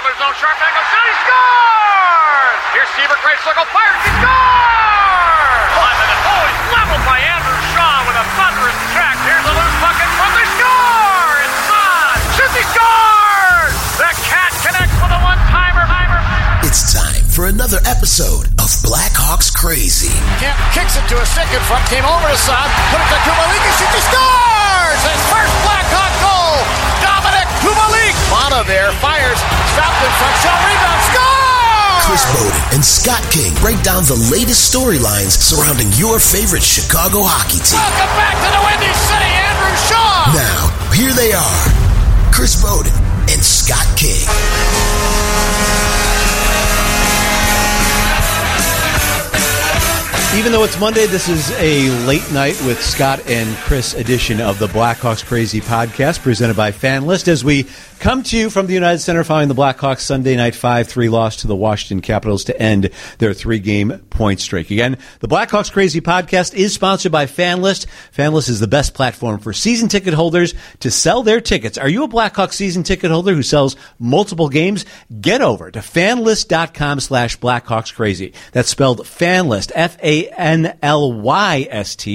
going with his own sharp angle shot. He scores! Here's Seabrook, right circle, fires. He scores! Five minutes. Oh, he's leveled by Andrew Shaw with a thunderous check. Here's a loose puck in front. They score! It's on! Shoots, he scores! The cat connects with a one-timer. Timer, timer. It's time for another episode of Blackhawks Crazy. Kampf kicks it to a stick in front, came over to Saad, put it to Kubalik, he shoots, he scores! His first Blackhawk goal! Dominik Kubalik! Bono there, fires, stopped in front, shot, rebound, score! Chris Bowden and Scott King break down the latest storylines surrounding your favorite Chicago hockey team. Welcome back to the Windy City, Andrew Shaw! Now, here they are Chris Bowden and Scott King. Even though it's Monday, this is a late night with Scott and Chris edition of the Blackhawks Crazy podcast presented by FanLyst as we come to you from the United Center following the Blackhawks Sunday night 5-3 loss to the Washington Capitals to end their three-game point streak. Again, the Blackhawks Crazy podcast is sponsored by FanLyst. FanLyst is the best platform for season ticket holders to sell their tickets. Are you a Blackhawks season ticket holder who sells multiple games? Get over to fanlyst.com slash Blackhawks Crazy. That's spelled FanLyst, F-A-N-L-Y-S-T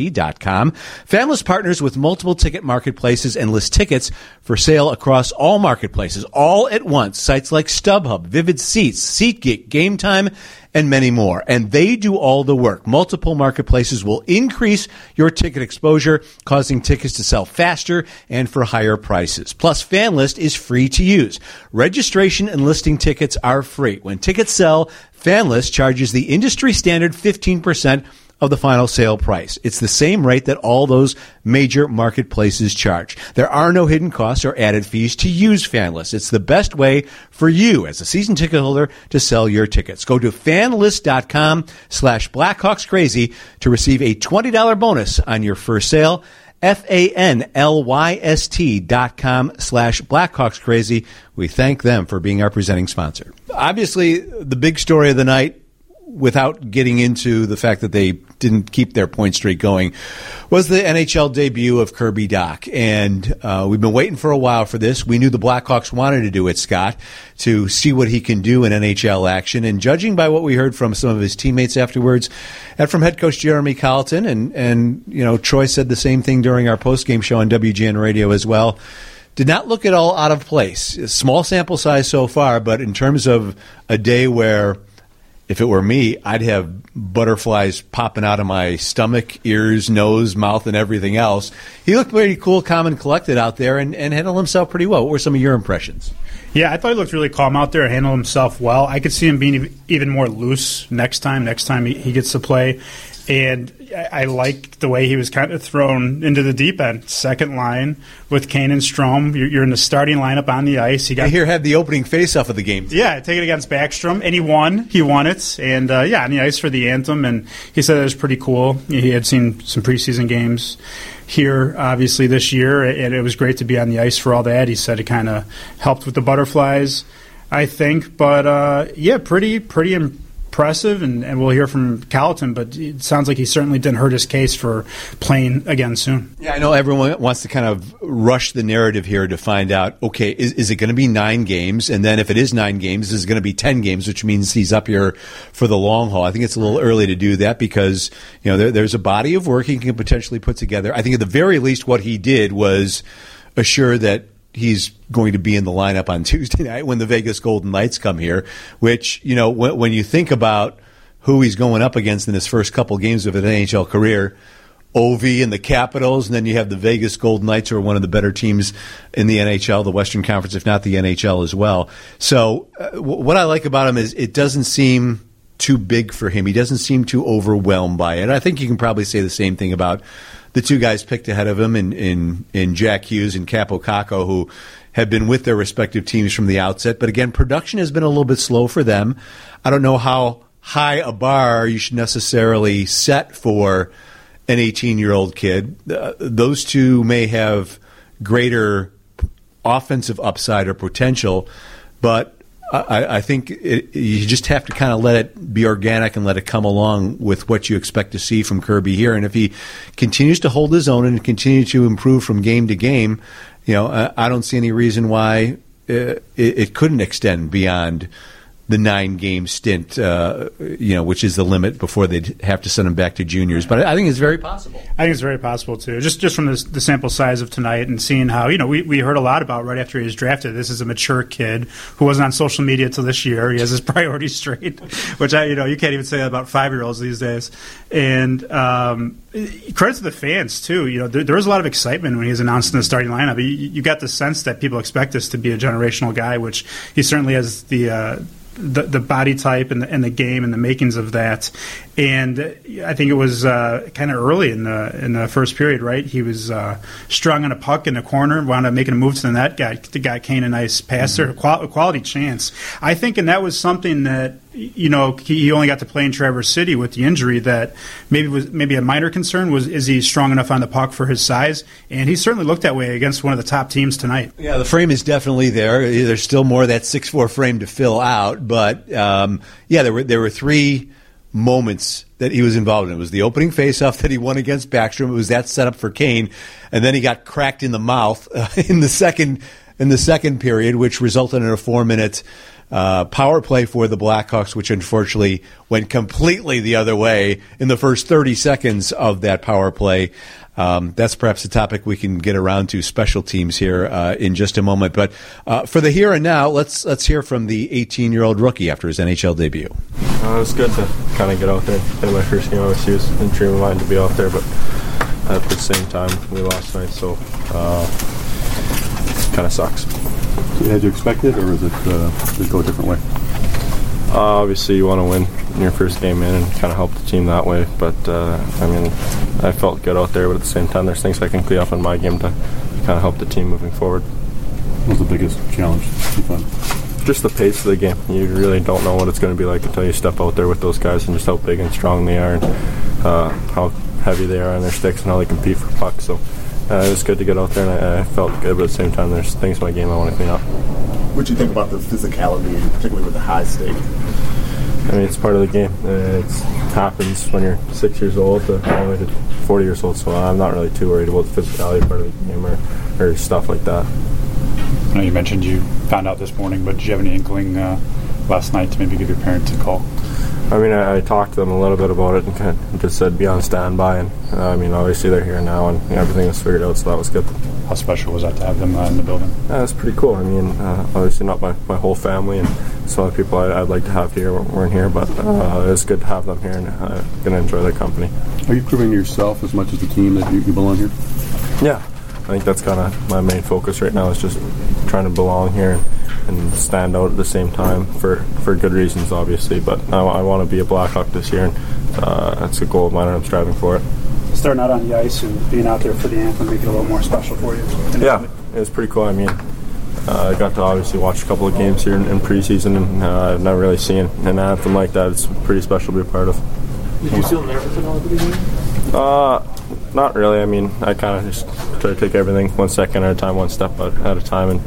dot com. FanLyst partners with multiple ticket marketplaces and lists tickets for sale across all marketplaces, all at once. Sites like StubHub, Vivid Seats, SeatGeek, Game Time, and many more. And they do all the work. Multiple marketplaces will increase your ticket exposure, causing tickets to sell faster and for higher prices. Plus, FanLyst is free to use. Registration and listing tickets are free. When tickets sell, FanLyst charges the industry standard 15% of the final sale price. It's the same rate that all those major marketplaces charge. There are no hidden costs or added fees to use FanLyst. It's the best way for you as a season ticket holder to sell your tickets. Go to fanlyst.com slash blackhawkscrazy to receive a $20 bonus on your first sale. F-A-N-L-Y-S-T dot com slash Blackhawks Crazy. We thank them for being our presenting sponsor. Obviously, the big story of the night without getting into the fact that they didn't keep their point streak going, was the NHL debut of Kirby Dach. And uh, we've been waiting for a while for this. We knew the Blackhawks wanted to do it, Scott, to see what he can do in NHL action. And judging by what we heard from some of his teammates afterwards, and from head coach Jeremy Colliton, and, and you know, Troy said the same thing during our post-game show on WGN Radio as well did not look at all out of place. Small sample size so far, but in terms of a day where if it were me, I'd have butterflies popping out of my stomach, ears, nose, mouth, and everything else. He looked pretty cool, calm, and collected out there and, and handled himself pretty well. What were some of your impressions? Yeah, I thought he looked really calm out there, handled himself well. I could see him being even more loose next time, next time he, he gets to play. And I, I like the way he was kind of thrown into the deep end. Second line with Kane and Strome. You're, you're in the starting lineup on the ice. He got I here had the opening face-off of the game. Yeah, take it against Backstrom, and he won. He won it, and uh, yeah, on the ice for the anthem. And he said it was pretty cool. He had seen some preseason games here, obviously this year, and it was great to be on the ice for all that. He said it kind of helped with the butterflies. I think, but uh, yeah, pretty pretty impressive, and, and we'll hear from Colliton. But it sounds like he certainly didn't hurt his case for playing again soon. Yeah, I know everyone wants to kind of rush the narrative here to find out. Okay, is, is it going to be nine games? And then if it is nine games, is it going to be ten games? Which means he's up here for the long haul. I think it's a little early to do that because you know there, there's a body of work he can potentially put together. I think at the very least, what he did was assure that he's going to be in the lineup on Tuesday night when the Vegas Golden Knights come here. Which you know, when, when you think about who he's going up against in his first couple games of his NHL career, Ovi and the Capitals, and then you have the Vegas Golden Knights, who are one of the better teams in the NHL, the Western Conference, if not the NHL as well. So, uh, w- what I like about him is it doesn't seem too big for him. He doesn't seem too overwhelmed by it. I think you can probably say the same thing about the two guys picked ahead of him in, in, in Jack Hughes and Kaapo Kakko, who have been with their respective teams from the outset. But again, production has been a little bit slow for them. I don't know how high a bar you should necessarily set for an 18 year old kid. Uh, those two may have greater offensive upside or potential, but I, I think it, you just have to kind of let it be organic and let it come along with what you expect to see from Kirby here. And if he continues to hold his own and continue to improve from game to game, you know, I, I don't see any reason why uh, it, it couldn't extend beyond the nine game stint, uh, you know, which is the limit before they'd have to send him back to juniors. But I think it's very possible. I think it's very possible too. Just just from the, the sample size of tonight and seeing how you know we, we heard a lot about right after he was drafted. This is a mature kid who wasn't on social media till this year. He has his priorities straight, which I you know you can't even say that about five year olds these days. And um, credit to the fans too. You know there, there, was a lot of excitement when he was announced in the starting lineup. You, you got the sense that people expect this to be a generational guy, which he certainly has the. Uh, the, the body type and the, and the game and the makings of that. And I think it was uh, kind of early in the in the first period, right? He was uh, strung on a puck in the corner, wound up making a move to the net, got got Kane a nice passer, mm-hmm. quality chance. I think, and that was something that you know he only got to play in Traverse City with the injury that maybe was maybe a minor concern was is he strong enough on the puck for his size? And he certainly looked that way against one of the top teams tonight. Yeah the frame is definitely there. There's still more of that six four frame to fill out but um, yeah there were there were three moments that he was involved in. It was the opening faceoff that he won against Backstrom. It was that setup for Kane and then he got cracked in the mouth uh, in the second in the second period which resulted in a four minute uh, power play for the Blackhawks, which unfortunately went completely the other way in the first 30 seconds of that power play. Um, that's perhaps a topic we can get around to special teams here uh, in just a moment. But uh, for the here and now, let's let's hear from the 18 year old rookie after his NHL debut. Uh, it was good to kind of get out there. In my first game, obviously, it was a dream of mine to be out there, but at the same time, we lost tonight, so uh, it kind of sucks. Had you expected, or was it uh, did it go a different way? Uh, obviously, you want to win in your first game in and kind of help the team that way. But uh, I mean, I felt good out there, but at the same time, there's things I can clean up in my game to kind of help the team moving forward. What was the biggest challenge you found? Just the pace of the game. You really don't know what it's going to be like until you step out there with those guys and just how big and strong they are and uh, how heavy they are on their sticks and how they compete for pucks. So uh, it was good to get out there, and I, I, felt good. But at the same time, there's things in my game I want to clean up. What do you think about the physicality, particularly with the high stake? I mean, it's part of the game. It happens when you're six years old to all the way to 40 years old. So I'm not really too worried about the physicality part of the game or, or stuff like that. I know you mentioned you found out this morning, but did you have any inkling uh, last night to maybe give your parents a call? I mean, I, I, talked to them a little bit about it and kind of just said be on standby. And uh, I mean, obviously they're here now and you know, everything was figured out, so that was good. How special was that to have them uh, in the building? Yeah, it's pretty cool. I mean, uh, obviously not my, my whole family and some of the people I, would like to have here weren't here, but uh, it's good to have them here and I'm uh, going to enjoy their company. Are you proving yourself as much as the team that you, you belong here? Yeah, I think that's kind of my main focus right now is just trying to belong here. And, and stand out at the same time for, for good reasons, obviously. But I, I want to be a Blackhawk this year, and uh, that's a goal of mine, and I'm striving for it. Starting out on the ice and being out there for the anthem make it a little more special for you. Yeah, it was pretty cool. I mean, uh, I got to obviously watch a couple of games here in, in preseason, and uh, I've never really seen an anthem like that. It's pretty special to be a part of. Did you feel nervous at all at the beginning? Uh, not really. I mean, I kind of just try to take everything one second at a time, one step at a time, and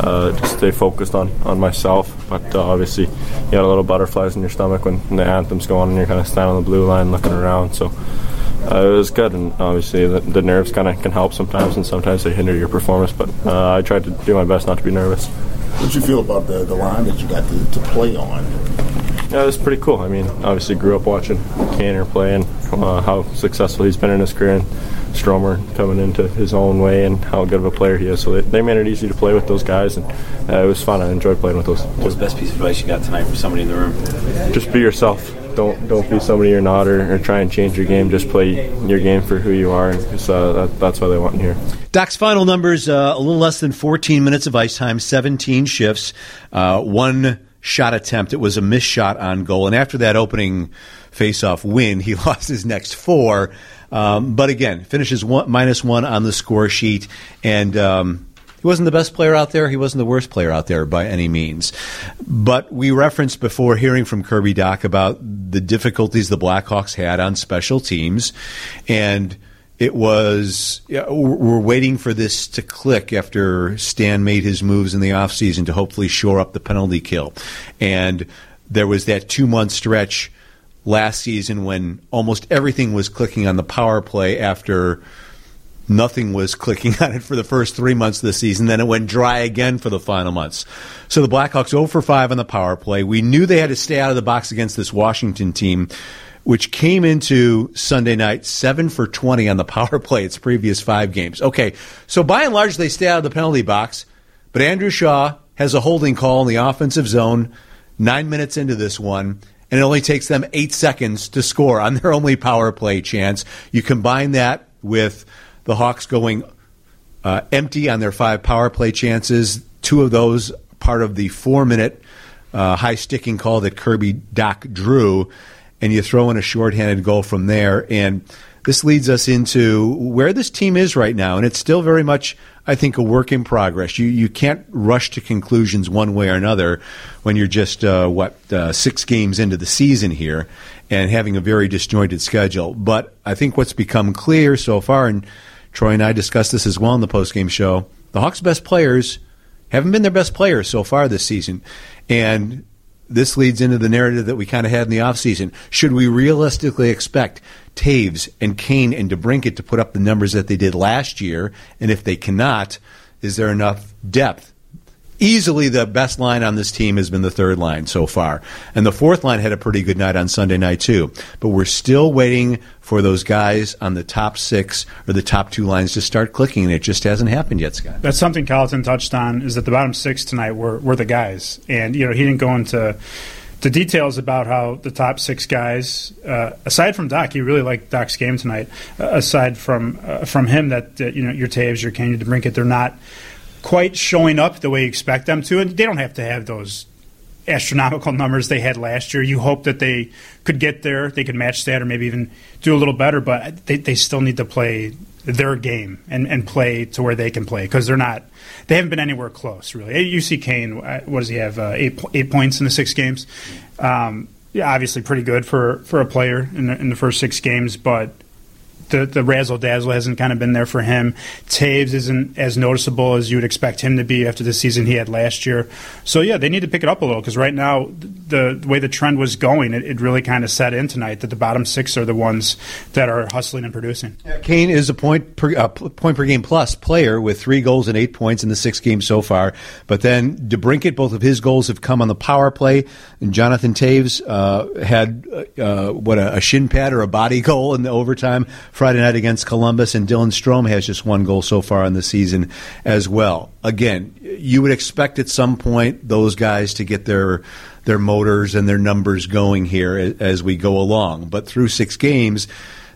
uh, just stay focused on, on myself. But uh, obviously, you got a little butterflies in your stomach when the anthem's going on and you're kind of standing on the blue line looking around. So uh, it was good, and obviously the, the nerves kind of can help sometimes, and sometimes they hinder your performance. But uh, I tried to do my best not to be nervous. What did you feel about the, the line that you got to, to play on? Yeah, it was pretty cool. I mean, obviously grew up watching Kaner play and uh, how successful he's been in his career. And, Stromer coming into his own way and how good of a player he is. So they, they made it easy to play with those guys, and uh, it was fun. I enjoyed playing with those. What's the best piece of advice you got tonight from somebody in the room? Just be yourself. Don't don't be somebody you're not, or, or try and change your game. Just play your game for who you are, and uh, that, that's why they want in here. Dach's final numbers: uh, a little less than 14 minutes of ice time, 17 shifts, uh, one shot attempt. It was a missed shot on goal, and after that opening face-off win, he lost his next four. Um, but again, finishes one, minus one on the score sheet, and um, he wasn't the best player out there. He wasn't the worst player out there by any means. But we referenced before hearing from Kirby Dach about the difficulties the Blackhawks had on special teams, and it was we're waiting for this to click after Stan made his moves in the offseason to hopefully shore up the penalty kill. And there was that two month stretch last season when almost everything was clicking on the power play after nothing was clicking on it for the first three months of the season. Then it went dry again for the final months. So the Blackhawks 0 for 5 on the power play. We knew they had to stay out of the box against this Washington team, which came into Sunday night 7 for 20 on the power play its previous five games. Okay, so by and large, they stay out of the penalty box, but Andrew Shaw has a holding call in the offensive zone nine minutes into this one and it only takes them eight seconds to score on their only power play chance. You combine that with the Hawks going uh, empty on their five power play chances, two of those part of the four minute uh, high sticking call that Kirby Dach drew, and you throw in a shorthanded goal from there. And this leads us into where this team is right now, and it's still very much, I think, a work in progress. You you can't rush to conclusions one way or another when you're just uh, what uh, six games into the season here and having a very disjointed schedule. But I think what's become clear so far, and Troy and I discussed this as well in the postgame show, the Hawks' best players haven't been their best players so far this season, and this leads into the narrative that we kind of had in the offseason. Should we realistically expect Toews and Kane and DeBrincat to put up the numbers that they did last year? And if they cannot, is there enough depth? Easily the best line on this team has been the third line so far. And the fourth line had a pretty good night on Sunday night, too. But we're still waiting for those guys on the top six or the top two lines to start clicking, and it just hasn't happened yet, Scott. That's something Colliton touched on is that the bottom six tonight were, were the guys. And, you know, he didn't go into the details about how the top six guys, uh, aside from Dach, he really liked Dach's game tonight. Uh, aside from uh, from him, that you know your Toews, your Kane, your DeBrincat, they're not quite showing up the way you expect them to, and they don't have to have those astronomical numbers they had last year. You hope that they could get there, they could match that, or maybe even do a little better. But they, they still need to play their game and, and play to where they can play because they're not they haven't been anywhere close really. See Kane, uh, what does he have? Uh, eight eight points in the six games. Um, yeah, obviously pretty good for, for a player in the, in the first six games, but the, the razzle dazzle hasn't kind of been there for him. Toews isn't as noticeable as you would expect him to be after the season he had last year. So yeah, they need to pick it up a little because right now the, the, way the trend was going, it, it really kind of set in tonight that the bottom six are the ones that are hustling and producing. Kane is a point per uh, point per game plus player with three goals and eight points in the six games so far. But then DeBrincat, both of his goals have come on the power play, and Jonathan Toews uh, had uh, what a, a shin pad or a body goal in the overtime. Friday night against Columbus, and Dylan Strome has just one goal so far in the season as well. Again, you would expect at some point those guys to get their their motors and their numbers going here as we go along, but through six games,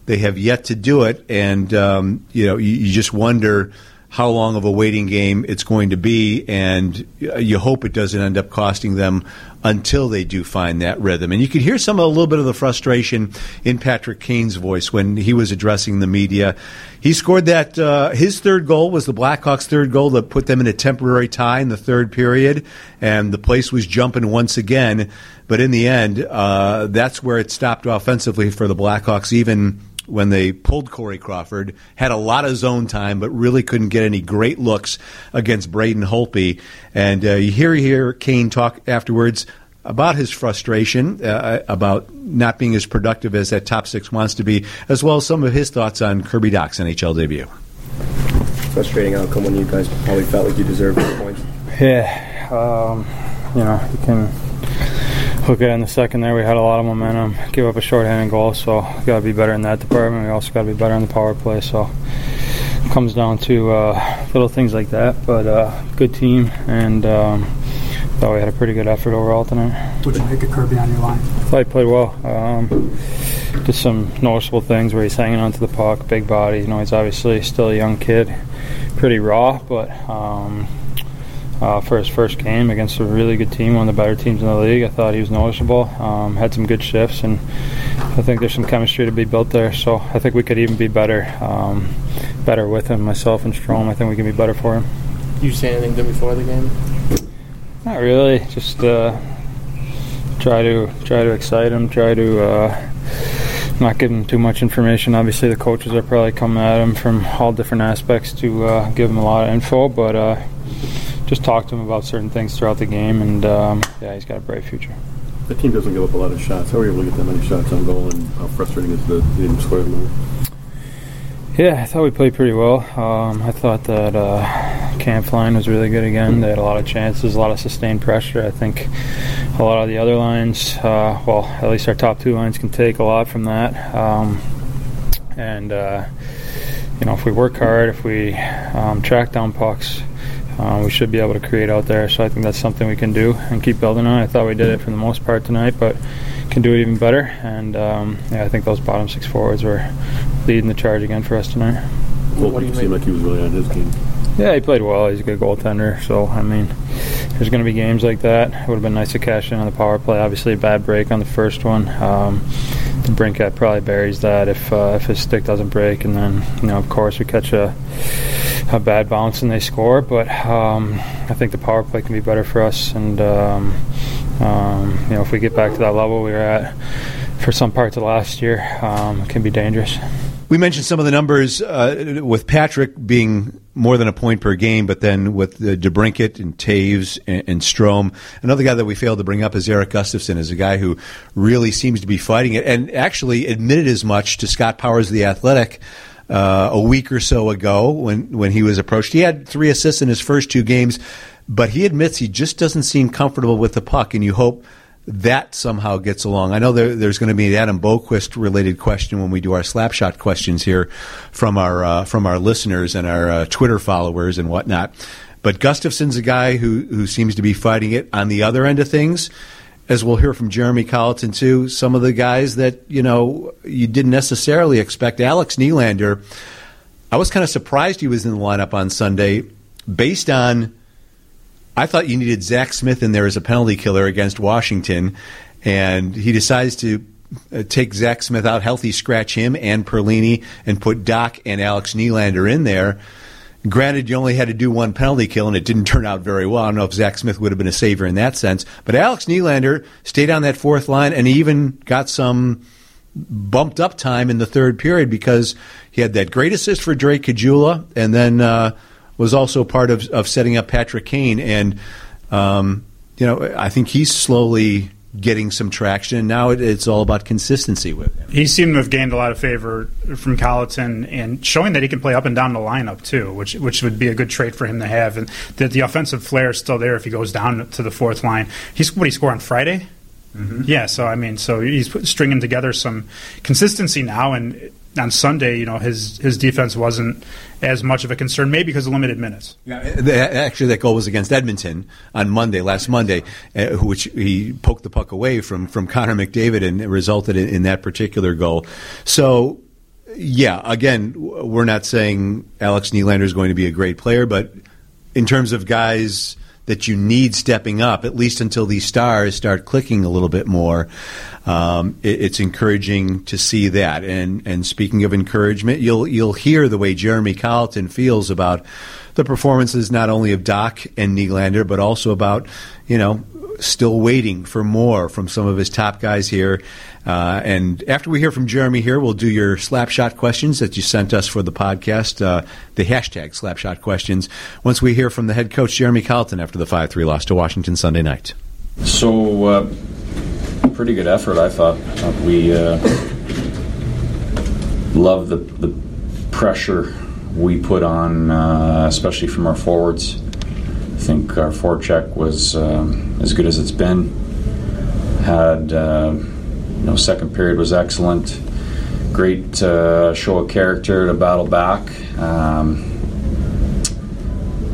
they have yet to do it, and um, you know you, you just wonder how long of a waiting game it's going to be, and you hope it doesn't end up costing them until they do find that rhythm. And you could hear some a little bit of the frustration in Patrick Kane's voice when he was addressing the media. He scored that uh, his third goal was the Blackhawks' third goal that put them in a temporary tie in the third period, and the place was jumping once again. But in the end, uh, that's where it stopped offensively for the Blackhawks, even when they pulled Corey Crawford, had a lot of zone time, but really couldn't get any great looks against Braden Holtby. And uh, you hear here Kane talk afterwards about his frustration uh, about not being as productive as that top six wants to be, as well as some of his thoughts on Kirby Dach's NHL debut. Frustrating outcome when you guys probably felt like you deserved the points. Yeah, um, you know you can look at it in the second there. We had a lot of momentum, give up a shorthanded goal, so got to be better in that department. We also got to be better in the power play. So it comes down to uh, little things like that. But uh, good team, and um, thought we had a pretty good effort overall tonight. What'd you make of Kirby on your line? I thought he played well. Um, just some noticeable things where he's hanging onto the puck, big body. You know, he's obviously still a young kid, pretty raw, but. Um, uh, for his first game against a really good team, one of the better teams in the league. I thought he was noticeable, um, had some good shifts, and I think there's some chemistry to be built there. So I think we could even be better, um, better with him, myself and Strome. I think we can be better for him. You say anything to him before the game? Not really. Just uh, try to try to excite him. Try to. Uh, not give him too much information. Obviously, the coaches are probably coming at him from all different aspects to uh, give him a lot of info, but uh, just talk to him about certain things throughout the game, and um, yeah, he's got a bright future. The team doesn't give up a lot of shots. How are you able to get that many shots on goal, and how frustrating is the they didn't score them? Yeah, I thought we played pretty well. Um, I thought that uh, Kampf line was really good again. They had a lot of chances, a lot of sustained pressure. I think a lot of the other lines, uh, well, at least our top two lines can take a lot from that. Um, and uh, you know, if we work hard, if we um, track down pucks, uh, we should be able to create out there. So I think that's something we can do and keep building on. I thought we did it for the most part tonight, but can do it even better. And um, yeah, I think those bottom six forwards were leading the charge again for us tonight. What do you seem like he was really on his game? Yeah, he played well. He's a good goaltender. So I mean, there's going to be games like that. It would have been nice to cash in on the power play. Obviously, a bad break on the first one. Um, DeBrincat probably buries that if uh, if his stick doesn't break, and then you know, of course, we catch a a bad bounce and they score. But um, I think the power play can be better for us, and um, um, you know, if we get back to that level we were at for some parts of last year, um, it can be dangerous. We mentioned some of the numbers uh, with Patrick being more than a point per game, but then with the DeBrincat and Toews and, and Strome. Another guy that we failed to bring up is Erik Gustafsson, is a guy who really seems to be fighting it and actually admitted as much to Scott Powers of the Athletic uh, a week or so ago when, when he was approached. He had three assists in his first two games, but he admits he just doesn't seem comfortable with the puck, and you hope that somehow gets along. I know there, there's going to be an Adam Boqvist related question when we do our slapshot questions here from our uh, from our listeners and our uh, Twitter followers and whatnot. But Gustafsson's a guy who who seems to be fighting it on the other end of things. As we'll hear from Jeremy Colliton too, some of the guys that you know you didn't necessarily expect. Alex Nylander, I was kind of surprised he was in the lineup on Sunday, based on I thought you needed Zach Smith in there as a penalty killer against Washington, and he decides to uh, take Zach Smith out, healthy scratch him and Perlini, and put Dach and Alex Nylander in there. Granted, you only had to do one penalty kill, and it didn't turn out very well. I don't know if Zach Smith would have been a saver in that sense, but Alex Nylander stayed on that fourth line and even got some bumped up time in the third period because he had that great assist for Drake Caggiula, and then. Uh, was also part of, of setting up Patrick Kane. And, um, you know, I think he's slowly getting some traction. And now it, it's all about consistency with him. He seemed to have gained a lot of favor from Colliton and showing that he can play up and down the lineup too, which which would be a good trait for him to have. And that the offensive flair is still there if he goes down to the fourth line. He's what he scored on Friday. Mm-hmm. Yeah, so I mean, so he's stringing together some consistency now, and on Sunday, you know, his his defense wasn't as much of a concern, maybe because of limited minutes. Yeah, actually, that goal was against Edmonton on Monday, last Monday, uh, which he poked the puck away from from Connor McDavid, and it resulted in, in that particular goal. So, yeah, again, we're not saying Alex Nylander is going to be a great player, but in terms of guys that you need stepping up, at least until these stars start clicking a little bit more. Um, it, it's encouraging to see that. And and speaking of encouragement, you'll you'll hear the way Jeremy Colliton feels about the performances not only of Dach and Nylander, but also about you know still waiting for more from some of his top guys here. Uh, and after we hear from Jeremy here, we'll do your slapshot questions that you sent us for the podcast, uh, the hashtag slapshot questions, once we hear from the head coach, Jeremy Colliton, after the 5 3 loss to Washington Sunday night. So, uh, pretty good effort, I thought. we uh, love the, the pressure we put on, uh, especially from our forwards. I think our forecheck was um, as good as it's been. Had uh, you know, second period was excellent. Great uh, show of character to battle back. Um,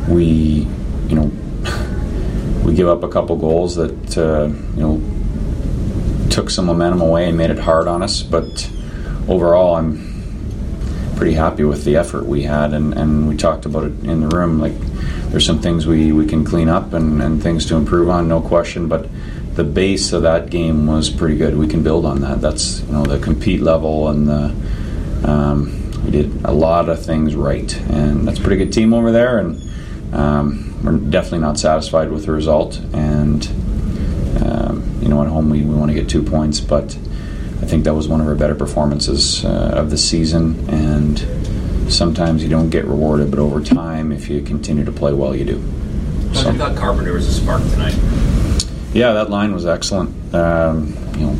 we, you know, we give up a couple goals that uh, you know took some momentum away and made it hard on us. But overall, I'm pretty happy with the effort we had, and, and we talked about it in the room. Like, there's some things we, we can clean up and, and things to improve on, no question. But the base of that game was pretty good. We can build on that. That's you know the compete level and the um, we did a lot of things right, and that's a pretty good team over there. And um, we're definitely not satisfied with the result. And um, you know, at home we, we want to get two points, but I think that was one of our better performances uh, of the season. And sometimes you don't get rewarded, but over time, if you continue to play well, you do. So. I thought Carpenter was a spark tonight. Yeah, that line was excellent. Um, you know,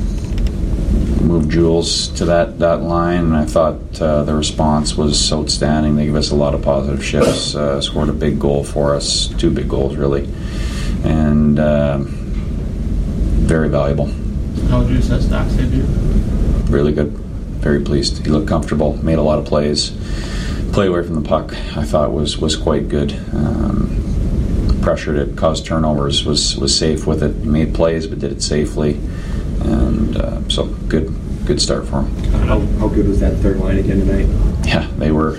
moved Jules to that, that line, and I thought uh, the response was outstanding. They gave us a lot of positive shifts, uh, scored a big goal for us, two big goals really, and uh, very valuable. How would you assess Dach's debut? Really good, very pleased. He looked comfortable, made a lot of plays. Play away from the puck, I thought was was quite good. Um, pressured it, caused turnovers, was was safe with it, made plays, but did it safely, and uh, so good good start for him. How, how good was that third line again tonight? Yeah, they were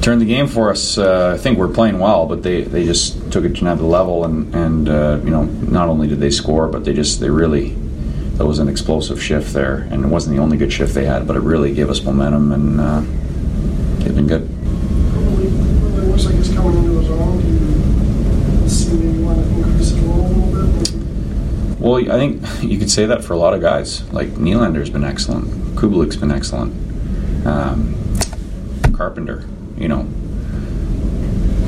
turned the game for us. Uh, I think we're playing well, but they, they just took it to another level, and and uh, you know not only did they score, but they just they really there was an explosive shift there, and it wasn't the only good shift they had, but it really gave us momentum, and uh, they've been good. It looks like he's coming into his own. Do you see maybe want to increase his role a little bit? Well, I think you could say that for a lot of guys. Like Nylander's been excellent. Kubalik's been excellent. Um, Carpenter, you know,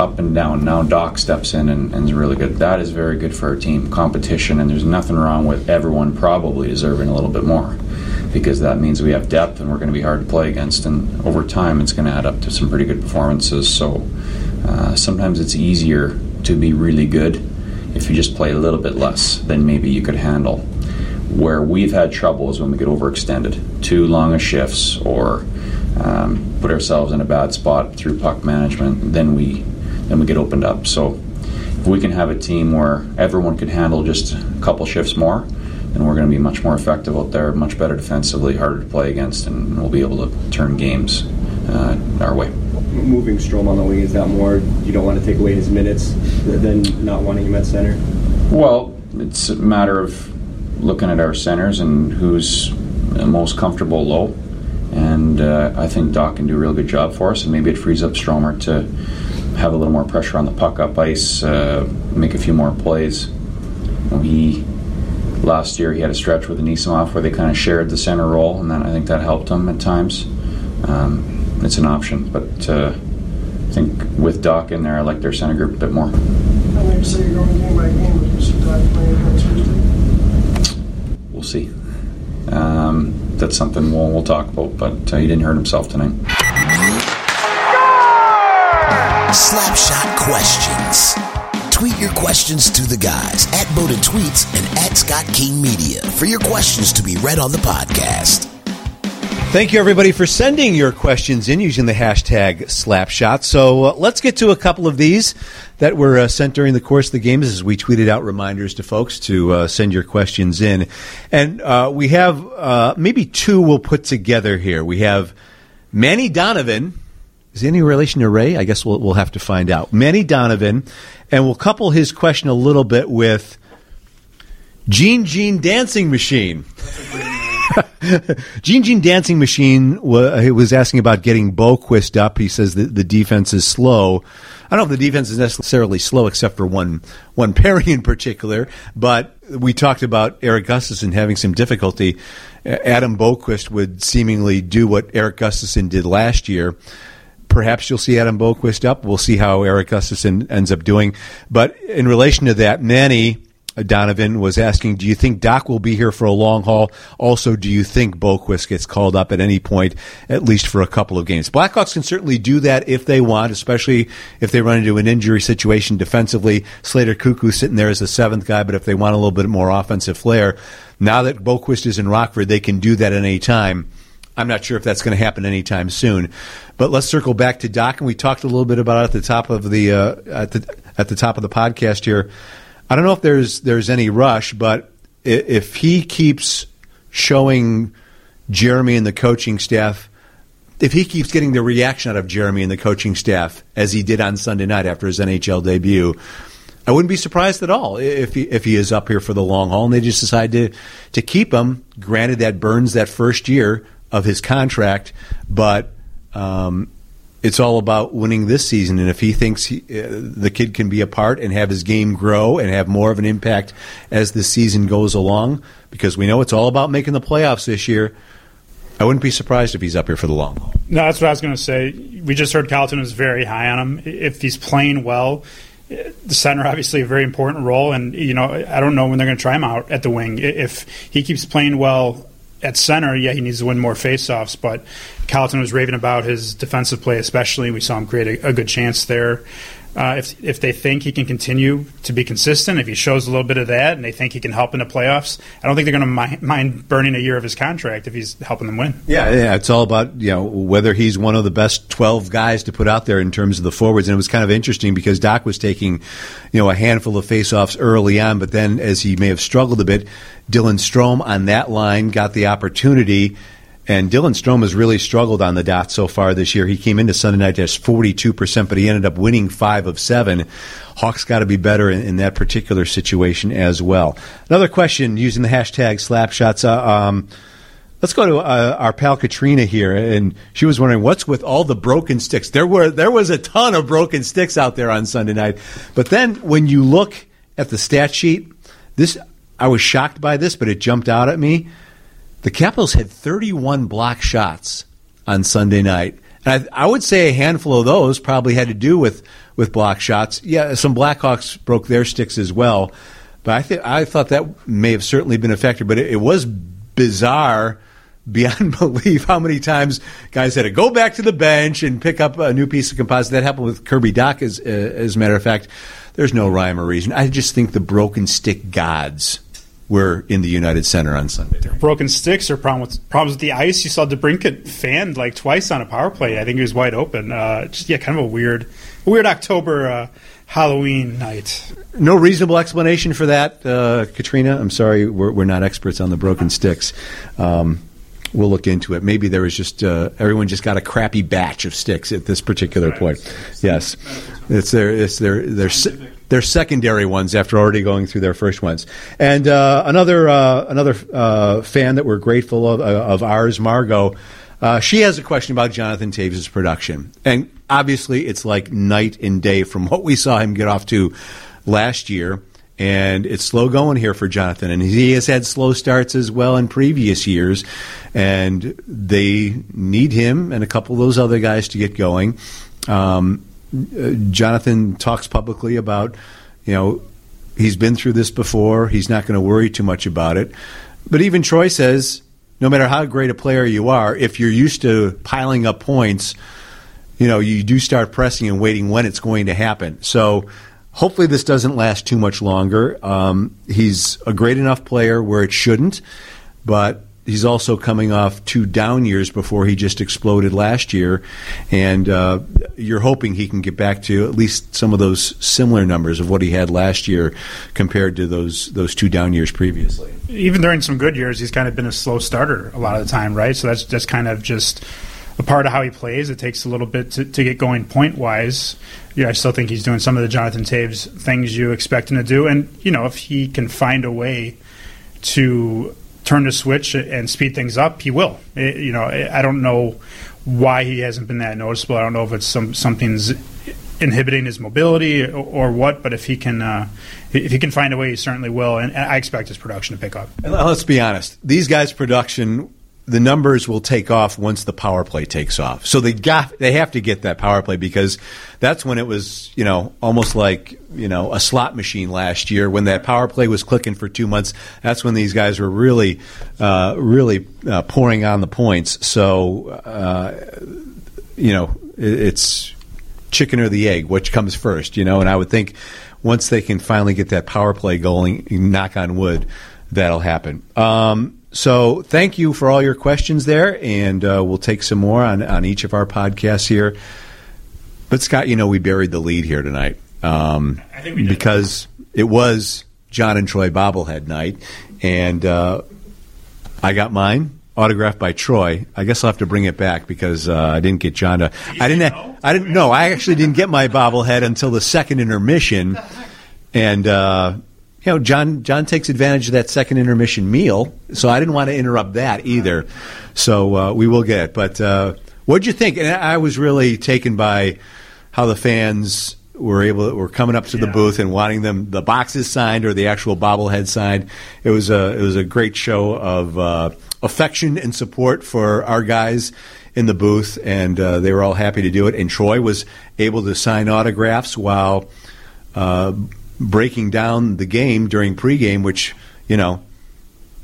up and down. Now Dach steps in and, and is really good. That is very good for our team. Competition, and there's nothing wrong with everyone probably deserving a little bit more because that means we have depth and we're going to be hard to play against. And over time, it's going to add up to some pretty good performances. So uh, sometimes it's easier to be really good if you just play a little bit less than maybe you could handle. Where we've had trouble is when we get overextended, too long of shifts, or um, put ourselves in a bad spot through puck management. Then we then we get opened up. So if we can have a team where everyone can handle just a couple shifts more, then we're going to be much more effective out there, much better defensively, harder to play against, and we'll be able to turn games uh, our way. Moving Strome on the wing, is that more you don't want to take away his minutes than not wanting him at center? Well, it's a matter of looking at our centers and who's most comfortable low. And uh, I think Dach can do a real good job for us, and maybe it frees up Stromer to have a little more pressure on the puck up ice, uh, make a few more plays. You know, he last year he had a stretch with Anisimov where they kind of shared the center role, and then I think that helped him at times. Um, it's an option, but uh, I think with Dach in there, I like their center group a bit more. I know you you're going game by game, but you see Dach playing next Tuesday. We'll see. Um, that's something we'll, we'll talk about, but uh, he didn't hurt himself tonight. Slapshot questions. Your questions to the guys at Bowden Tweets and at Scott King Media for your questions to be read on the podcast. Thank you, everybody, for sending your questions in using the hashtag Slapshot. So uh, let's get to a couple of these that were uh, sent during the course of the games as we tweeted out reminders to folks to uh, send your questions in. And uh, we have uh, maybe two we'll put together here. We have Manny Donovan. Is any relation to Ray? I guess we'll, we'll have to find out. Manny Donovan. And we'll couple his question a little bit with Gene Gene Dancing Machine. Gene Gene Dancing Machine was asking about getting Boqvist up. He says that the defense is slow. I don't know if the defense is necessarily slow, except for one one pairing in particular. But we talked about Erik Gustafsson having some difficulty. Adam Boqvist would seemingly do what Erik Gustafsson did last year. Perhaps you'll see Adam Boqvist up. We'll see how Erik Gustafsson ends up doing. But in relation to that, Manny Donovan was asking, do you think Dach will be here for a long haul? Also, do you think Boqvist gets called up at any point, at least for a couple of games? Blackhawks can certainly do that if they want, especially if they run into an injury situation defensively. Slater Koekkoek sitting there as a seventh guy, but if they want a little bit more offensive flair, now that Boqvist is in Rockford, they can do that at any time. I'm not sure if that's going to happen anytime soon. But let's circle back to Dach, and we talked a little bit about it at the top of the uh, at the at the top of the podcast here. I don't know if there's there's any rush, but if he keeps showing Jeremy and the coaching staff, if he keeps getting the reaction out of Jeremy and the coaching staff as he did on Sunday night after his NHL debut, I wouldn't be surprised at all if he, if he is up here for the long haul and they just decide to to keep him. Granted, that burns that first year of his contract, but um, it's all about winning this season. And if he thinks he, uh, the kid can be a part and have his game grow and have more of an impact as the season goes along, because we know it's all about making the playoffs this year. I wouldn't be surprised if he's up here for the long haul. No, that's what I was going to say. We just heard Colliton was very high on him. If he's playing well, the center obviously a very important role, and you know I don't know when they're going to try him out at the wing. If he keeps playing well at center, yeah, he needs to win more faceoffs. But Colliton was raving about his defensive play, especially. We saw him create a, a good chance there. Uh, if if they think he can continue to be consistent, if he shows a little bit of that, and they think he can help in the playoffs, I don't think they're going to mind, mind burning a year of his contract if he's helping them win. Yeah, yeah, it's all about you know whether he's one of the best twelve guys to put out there in terms of the forwards. And it was kind of interesting because Dach was taking you know a handful of faceoffs early on, but then as he may have struggled a bit, Dylan Strome on that line got the opportunity. And Dylan Strome has really struggled on the dot so far this year. He came into Sunday night just 42%, but he ended up winning five of seven. Hawks got to be better in, in, that particular situation as well. Another question using the hashtag slapshots. Uh, um, let's go to uh, our pal Katrina here, and she was wondering what's with all the broken sticks. There were there was a ton of broken sticks out there on Sunday night, but then when you look at the stat sheet, this I was shocked by this, but it jumped out at me. The Capitals had 31 block shots on Sunday night. And I, I, would say a handful of those probably had to do with, with block shots. Yeah, some Blackhawks broke their sticks as well. But I, th- I thought that may have certainly been a factor. But it, it was bizarre beyond belief how many times guys had to go back to the bench and pick up a new piece of composite. That happened with Kirby Dach, as, uh, as a matter of fact. There's no rhyme or reason. I just think the broken stick gods were in the United Center on Sunday. Broken sticks or problem with, problems with the ice. You saw DeBrincat fanned like twice on a power play. I think he was wide open. Uh, just yeah, kind of a weird, weird October uh, Halloween night. No reasonable explanation for that, uh, Katrina. I'm sorry, we're, we're, not experts on the broken sticks. Um, we'll look into it. Maybe there was just uh, everyone just got a crappy batch of sticks at this particular point. Yes, it's their it's their their their secondary ones after already going through their first ones. And uh, another uh, another uh, fan that we're grateful of, uh, of ours, Margot. Uh, she has a question about Jonathan Toews' production, and obviously it's like night and day from what we saw him get off to last year. And it's slow going here for Jonathan, and he has had slow starts as well in previous years. And they need him and a couple of those other guys to get going. Um, uh, Jonathan talks publicly about, you know, he's been through this before. He's not going to worry too much about it. But even Troy says, no matter how great a player you are, if you're used to piling up points, you know, you do start pressing and waiting when it's going to happen. So hopefully this doesn't last too much longer. Um, he's a great enough player where it shouldn't, but he's also coming off two down years before he just exploded last year, and uh, you're hoping he can get back to at least some of those similar numbers of what he had last year compared to those those two down years previously. Even during some good years, he's kind of been a slow starter a lot of the time, right? So that's that's kind of just a part of how he plays. It takes a little bit to, to get going point wise. Yeah, I still think he's doing some of the Jonathan Toews things you expect him to do, and you know if he can find a way to turn the switch and speed things up, he will. It, you know, I don't know why he hasn't been that noticeable. I don't know if it's some something's inhibiting his mobility or, or what, but if he can uh, if he can find a way, he certainly will. And, and I expect his production to pick up. And let's be honest; these guys' production the numbers will take off once the power play takes off. So they got they have to get that power play because that's when it was you know almost like you know a slot machine last year when that power play was clicking for two months. That's when these guys were really uh, really uh, pouring on the points. So uh, you know it's chicken or the egg, which comes first, you know. And I would think once they can finally get that power play going, knock on wood, that'll happen. Um, so thank you for all your questions there, and uh, we'll take some more on, on each of our podcasts here. But Scott, you know we buried the lead here tonight um, because it was John and Troy bobblehead night, and uh, I got mine autographed by Troy. I guess I'll have to bring it back because uh, I didn't get John to. I didn't. I didn't. No, I actually didn't get my bobblehead until the second intermission, and uh, you know, John John takes advantage of that second intermission meal, so I didn't want to interrupt that either. So uh, we will get it. But uh, what'd you think? And I was really taken by how the fans were able were coming up to yeah. the booth and wanting them the boxes signed or the actual bobblehead signed. It was a it was a great show of uh, affection and support for our guys in the booth, and uh, they were all happy to do it. And Troy was able to sign autographs while uh, breaking down the game during pregame, which you know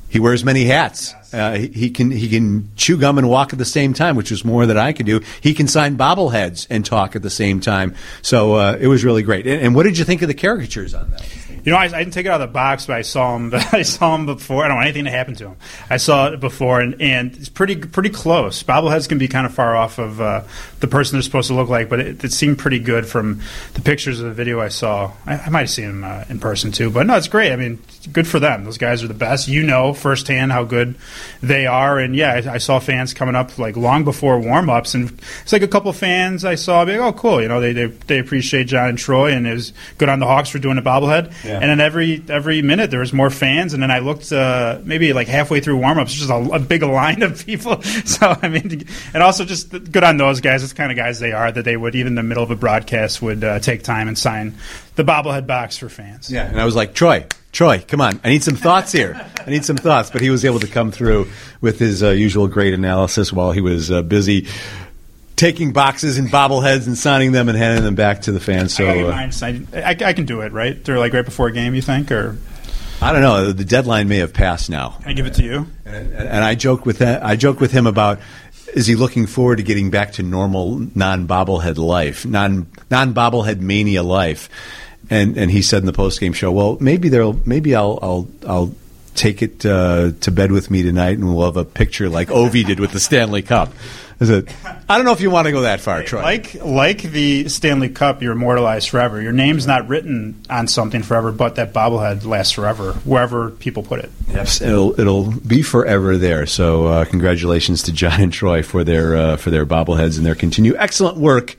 he wears many hats. Uh, he, can he can chew gum and walk at the same time, which is more than I can do. He can sign bobbleheads and talk at the same time. So uh, it was really great. And, and what did you think of the caricatures on that? You know, I, I, didn't take it out of the box, but I saw him. I saw him before. I don't want anything to happen to him. I saw it before, and, and it's pretty pretty close. Bobbleheads can be kind of far off of uh, the person they're supposed to look like, but it, it, seemed pretty good from the pictures of the video I saw. I, I might have seen him uh, in person too, but no, it's great. I mean, good for them. Those guys are the best. You know firsthand how good they are, and yeah, I, I saw fans coming up like long before warm ups, and it's like a couple fans I saw. Be like, oh, cool. You know, they, they they appreciate John and Troy, and it was good on the Hawks for doing a bobblehead. Yeah. And then every every minute there was more fans, and then I looked uh, maybe like halfway through warmups, just a, a, big line of people. So I mean, and also just good on those guys. It's the kind of guys they are that they would even in the middle of a broadcast would uh, take time and sign the bobblehead box for fans. Yeah, and I was like, Troy, Troy, come on. I need some thoughts here. I need some thoughts. But he was able to come through with his uh, usual great analysis while he was uh, busy taking boxes and bobbleheads and signing them and handing them back to the fans. So I, I, I, I, can do it, right? They're like right before a game, you think, or I don't know. The deadline may have passed now. Can I give it to you? And, and I joke with that, I joke with him about is he looking forward to getting back to normal non bobblehead life, non non bobblehead mania life? And and he said in the post game show, well, maybe there'll maybe I'll I'll I'll take it uh, to bed with me tonight, and we'll have a picture like Ovi did with the Stanley Cup. Is it? I don't know if you want to go that far, Troy. Like like the Stanley Cup, you're immortalized forever. Your name's not written on something forever, but that bobblehead lasts forever, wherever people put it. Yes, it'll it'll be forever there. So uh, congratulations to John and Troy for their uh, for their bobbleheads and their continued excellent work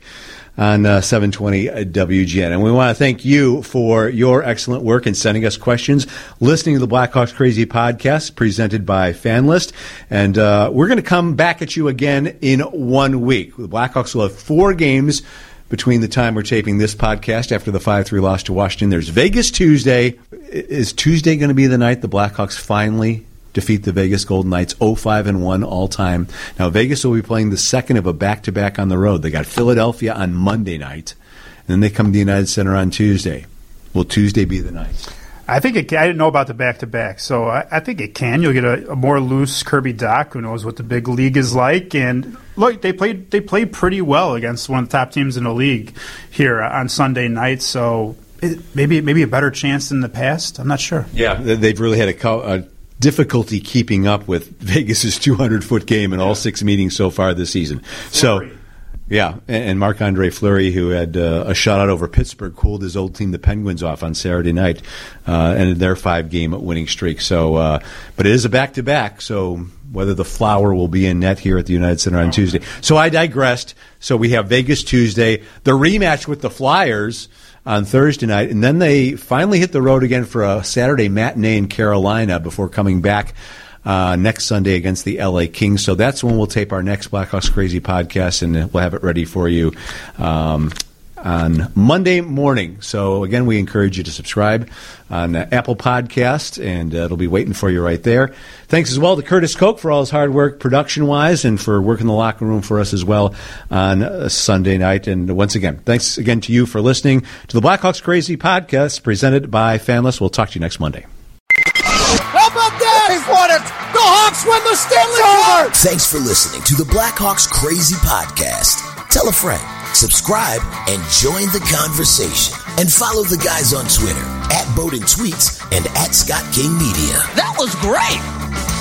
on uh, 720 WGN. And we want to thank you for your excellent work in sending us questions, listening to the Blackhawks Crazy podcast presented by FanLyst. And uh, we're going to come back at you again in one week. The Blackhawks will have four games between the time we're taping this podcast after the 5 3 loss to Washington. There's Vegas Tuesday. Is Tuesday going to be the night the Blackhawks finally defeat the Vegas Golden Knights 05 and 1 all time. Now Vegas will be playing the second of a back to back on the road. They got Philadelphia on Monday night, and then they come to the United Center on Tuesday. Will Tuesday be the night? I think it, I didn't know about the back to back, so I, I, think it can. You'll get a, a, more loose Kirby Dach, who knows what the big league is like. And look, they played they played pretty well against one of the top teams in the league here on Sunday night. So it, maybe maybe a better chance than the past. I'm not sure. Yeah, they've really had a, a difficulty keeping up with Vegas's 200 foot game in all six meetings so far this season. So. Yeah, and Marc Andre Fleury, who had uh, a shutout over Pittsburgh, cooled his old team, the Penguins, off on Saturday night, uh, ended their five game winning streak. So, uh, but it is a back to back. So whether the flower will be in net here at the United Center on Tuesday. So I digressed. So we have Vegas Tuesday, the rematch with the Flyers on Thursday night, and then they finally hit the road again for a Saturday matinee in Carolina before coming back uh, next Sunday against the LA Kings. So that's when we'll tape our next Blackhawks Crazy podcast, and we'll have it ready for you. Um, on Monday morning. So again, we encourage you to subscribe on uh, Apple Podcast, and uh, it'll be waiting for you right there. Thanks as well to Curtis Koch for all his hard work production wise, and for working the locker room for us as well on uh, Sunday night. And once again, thanks again to you for listening to the Blackhawks Crazy podcast presented by FanLyst. We'll talk to you next Monday. The Hawks win the Stanley Cup. Thanks for listening to the Blackhawks Crazy podcast. Tell a friend subscribe, and join the conversation. And follow the guys on Twitter at Bowden Tweets and at Scott King Media. That was great.